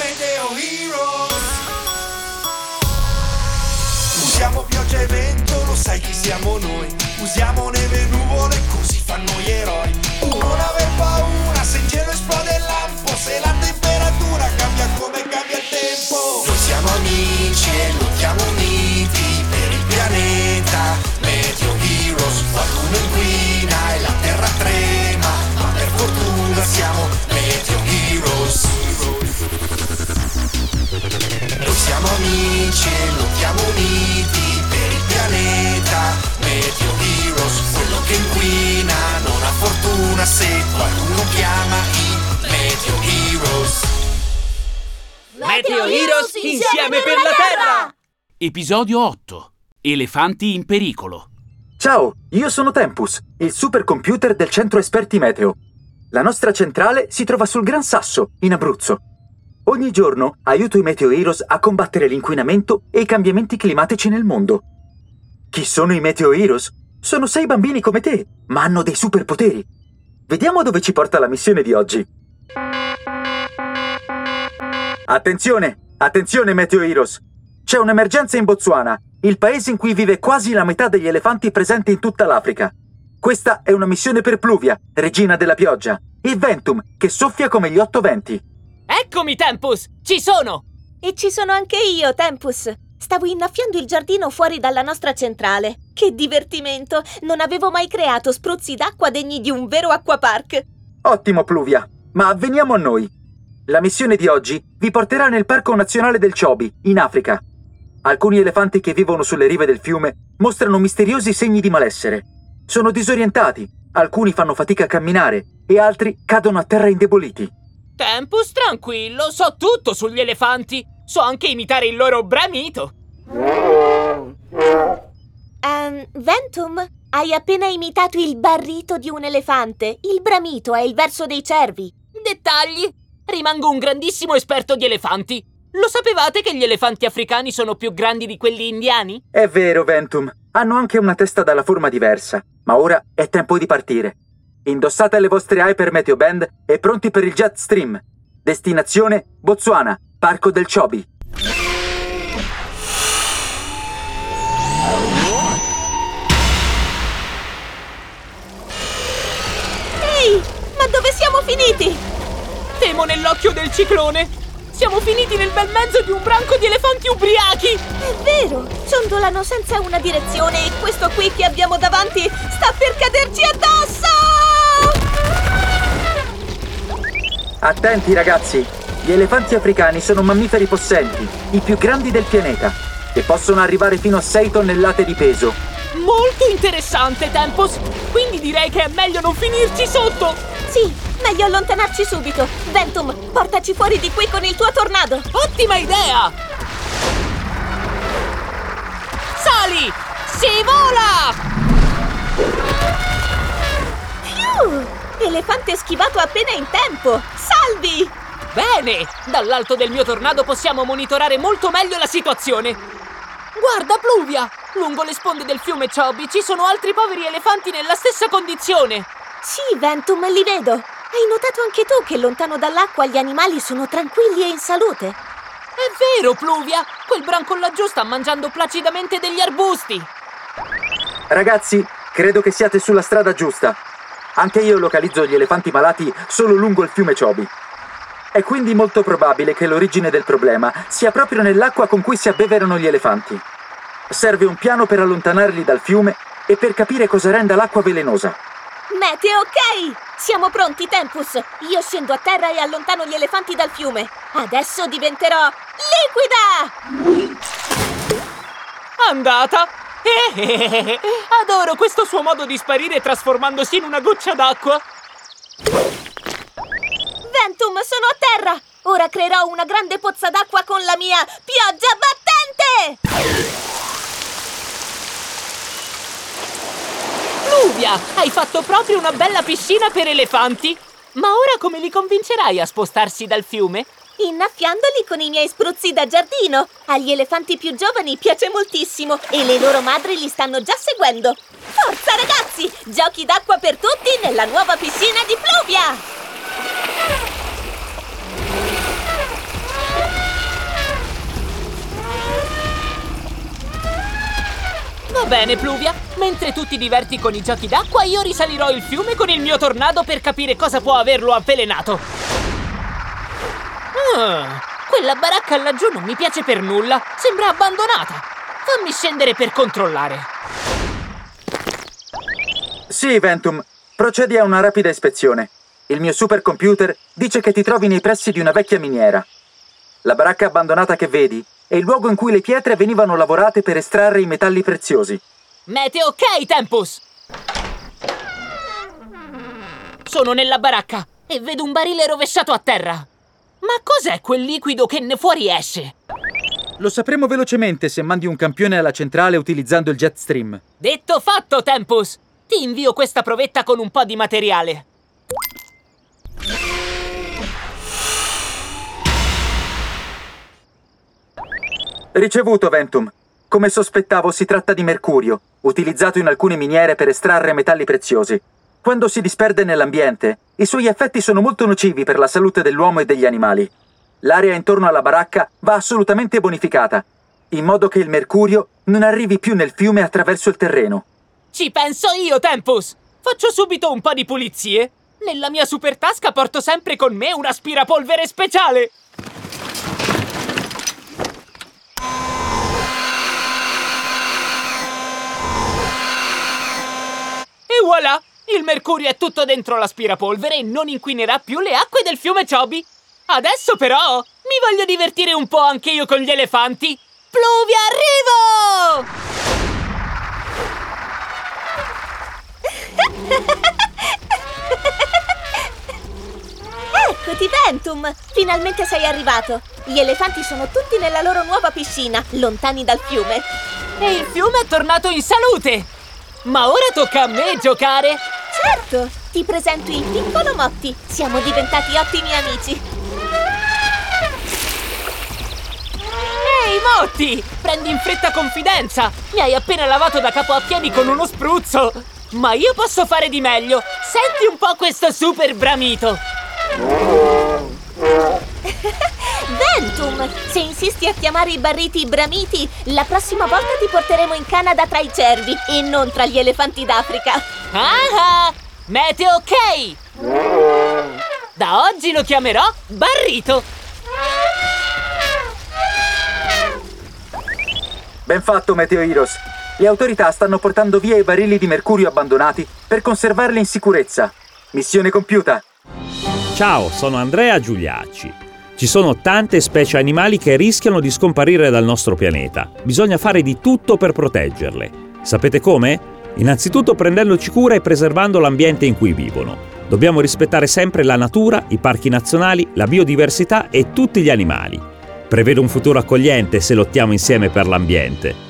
Meteo Heroes. Usiamo pioggia e vento, lo sai chi siamo noi. Usiamo neve e nuvole, così fanno gli eroi. Non aver paura se in cielo esplode il lampo, se la temperatura cambia come cambia il tempo. Noi siamo amici e lottiamo uniti amici e lottiamo uniti per il pianeta Meteo Heroes, quello che inquina non ha fortuna se qualcuno chiama i Meteo Heroes Meteo Heroes insieme per la Terra! Episodio 8. Elefanti in pericolo. Ciao, io sono Tempus, il supercomputer del centro esperti meteo. La nostra centrale si trova sul Gran Sasso, in Abruzzo. Ogni giorno aiuto i Meteo Heroes a combattere l'inquinamento e i cambiamenti climatici nel mondo. Chi sono i Meteo Heroes? Sono sei bambini come te, ma hanno dei superpoteri. Vediamo dove ci porta la missione di oggi. Attenzione, attenzione Meteo Heroes! C'è un'emergenza in Botswana, il paese in cui vive quasi la metà degli elefanti presenti in tutta l'Africa. Questa è una missione per Pluvia, regina della pioggia, e Ventum, che soffia come gli otto venti. Eccomi, Tempus! Ci sono! E ci sono anche io, Tempus. Stavo innaffiando il giardino fuori dalla nostra centrale. Che divertimento! Non avevo mai creato spruzzi d'acqua degni di un vero acquapark. Ottimo Pluvia, ma veniamo a noi. La missione di oggi vi porterà nel Parco Nazionale del Chobi, in Africa. Alcuni elefanti che vivono sulle rive del fiume mostrano misteriosi segni di malessere. Sono disorientati, alcuni fanno fatica a camminare e altri cadono a terra indeboliti. Tempus, tranquillo, so tutto sugli elefanti. So anche imitare il loro bramito. Ehm, Ventum, hai appena imitato il barrito di un elefante. Il bramito è il verso dei cervi. Dettagli! Rimango un grandissimo esperto di elefanti. Lo sapevate che gli elefanti africani sono più grandi di quelli indiani? È vero, Ventum, hanno anche una testa dalla forma diversa, ma ora è tempo di partire. Indossate le vostre Hyper Meteo Band e pronti per il Jet Stream. Destinazione Botswana, Parco del Chobi. Ehi, ma dove siamo finiti? Temo nell'occhio del ciclone. Siamo finiti nel bel mezzo di un branco di elefanti ubriachi. È vero, ciondolano senza una direzione e questo qui che abbiamo davanti sta per caderci addosso! Attenti ragazzi, gli elefanti africani sono mammiferi possenti, i più grandi del pianeta, e possono arrivare fino a 6 tonnellate di peso. Molto interessante, Tempus. Quindi direi che è meglio non finirci sotto. Sì, meglio allontanarci subito. Ventum, portaci fuori di qui con il tuo tornado. Ottima idea! Sali! Si vola! Fiu! Elefante schivato appena in tempo. Salvi! Bene! Dall'alto del mio tornado possiamo monitorare molto meglio la situazione. Guarda, Pluvia! Lungo le sponde del fiume Chobi ci sono altri poveri elefanti nella stessa condizione. Sì, Ventum, li vedo. Hai notato anche tu che lontano dall'acqua gli animali sono tranquilli e in salute? È vero, Pluvia! Quel branco laggiù sta mangiando placidamente degli arbusti. Ragazzi, credo che siate sulla strada giusta. Anche io localizzo gli elefanti malati solo lungo il fiume Chobi. È quindi molto probabile che l'origine del problema sia proprio nell'acqua con cui si abbeverano gli elefanti. Serve un piano per allontanarli dal fiume e per capire cosa renda l'acqua velenosa. Meteo ok! Siamo pronti, Tempus! Io scendo a terra e allontano gli elefanti dal fiume. Adesso diventerò liquida! Andata! Eh, eh, eh, eh. Adoro questo suo modo di sparire trasformandosi in una goccia d'acqua. Ventum, sono a terra! Ora creerò una grande pozza d'acqua con la mia pioggia battente! Pluvia, hai fatto proprio una bella piscina per elefanti. Ma ora come li convincerai a spostarsi dal fiume? Innaffiandoli con i miei spruzzi da giardino. Agli elefanti più giovani piace moltissimo e le loro madri li stanno già seguendo. Forza ragazzi! Giochi d'acqua per tutti nella nuova piscina di Pluvia! Bene, Pluvia. Mentre tu ti diverti con i giochi d'acqua, io risalirò il fiume con il mio tornado per capire cosa può averlo avvelenato. Ah, quella baracca laggiù non mi piace per nulla. Sembra abbandonata. Fammi scendere per controllare. Sì, Ventum, procedi a una rapida ispezione. Il mio supercomputer dice che ti trovi nei pressi di una vecchia miniera. La baracca abbandonata che vedi è il luogo in cui le pietre venivano lavorate per estrarre i metalli preziosi. Meteo ok, Tempus! Sono nella baracca e vedo un barile rovesciato a terra. Ma cos'è quel liquido che ne fuori esce? Lo sapremo velocemente se mandi un campione alla centrale utilizzando il jet stream. Detto fatto, Tempus! Ti invio questa provetta con un po' di materiale. Ricevuto, Ventum. Come sospettavo, si tratta di mercurio, utilizzato in alcune miniere per estrarre metalli preziosi. Quando si disperde nell'ambiente, i suoi effetti sono molto nocivi per la salute dell'uomo e degli animali. L'area intorno alla baracca va assolutamente bonificata, in modo che il mercurio non arrivi più nel fiume attraverso il terreno. Ci penso io, Tempus! Faccio subito un po' di pulizie. Nella mia super tasca porto sempre con me un aspirapolvere speciale. Voilà! Il mercurio è tutto dentro l'aspirapolvere e non inquinerà più le acque del fiume Chobi. Adesso però mi voglio divertire un po' anche io con gli elefanti. Pluvia arrivo! Eccoti, Ventum! Finalmente sei arrivato! Gli elefanti sono tutti nella loro nuova piscina, lontani dal fiume. E il fiume è tornato in salute! Ma ora tocca a me giocare! Certo! Ti presento il piccolo Motti. Siamo diventati ottimi amici. Ehi, Motti! Prendi in fretta confidenza! Mi hai appena lavato da capo a piedi con uno spruzzo! Ma io posso fare di meglio! Senti un po' questo super bramito! Ventum! Se insisti a chiamare i barriti Bramiti, la prossima volta ti porteremo in Canada tra i cervi e non tra gli elefanti d'Africa. Ah! ah! Meteo ok! Da oggi lo chiamerò Barrito! Ben fatto, Meteo Heroes. Le autorità stanno portando via i barili di mercurio abbandonati per conservarli in sicurezza. Missione compiuta. Ciao, sono Andrea Giuliacci. Ci sono tante specie animali che rischiano di scomparire dal nostro pianeta. Bisogna fare di tutto per proteggerle. Sapete come? Innanzitutto prendendoci cura e preservando l'ambiente in cui vivono. Dobbiamo rispettare sempre la natura, i parchi nazionali, la biodiversità e tutti gli animali. Prevedo un futuro accogliente se lottiamo insieme per l'ambiente.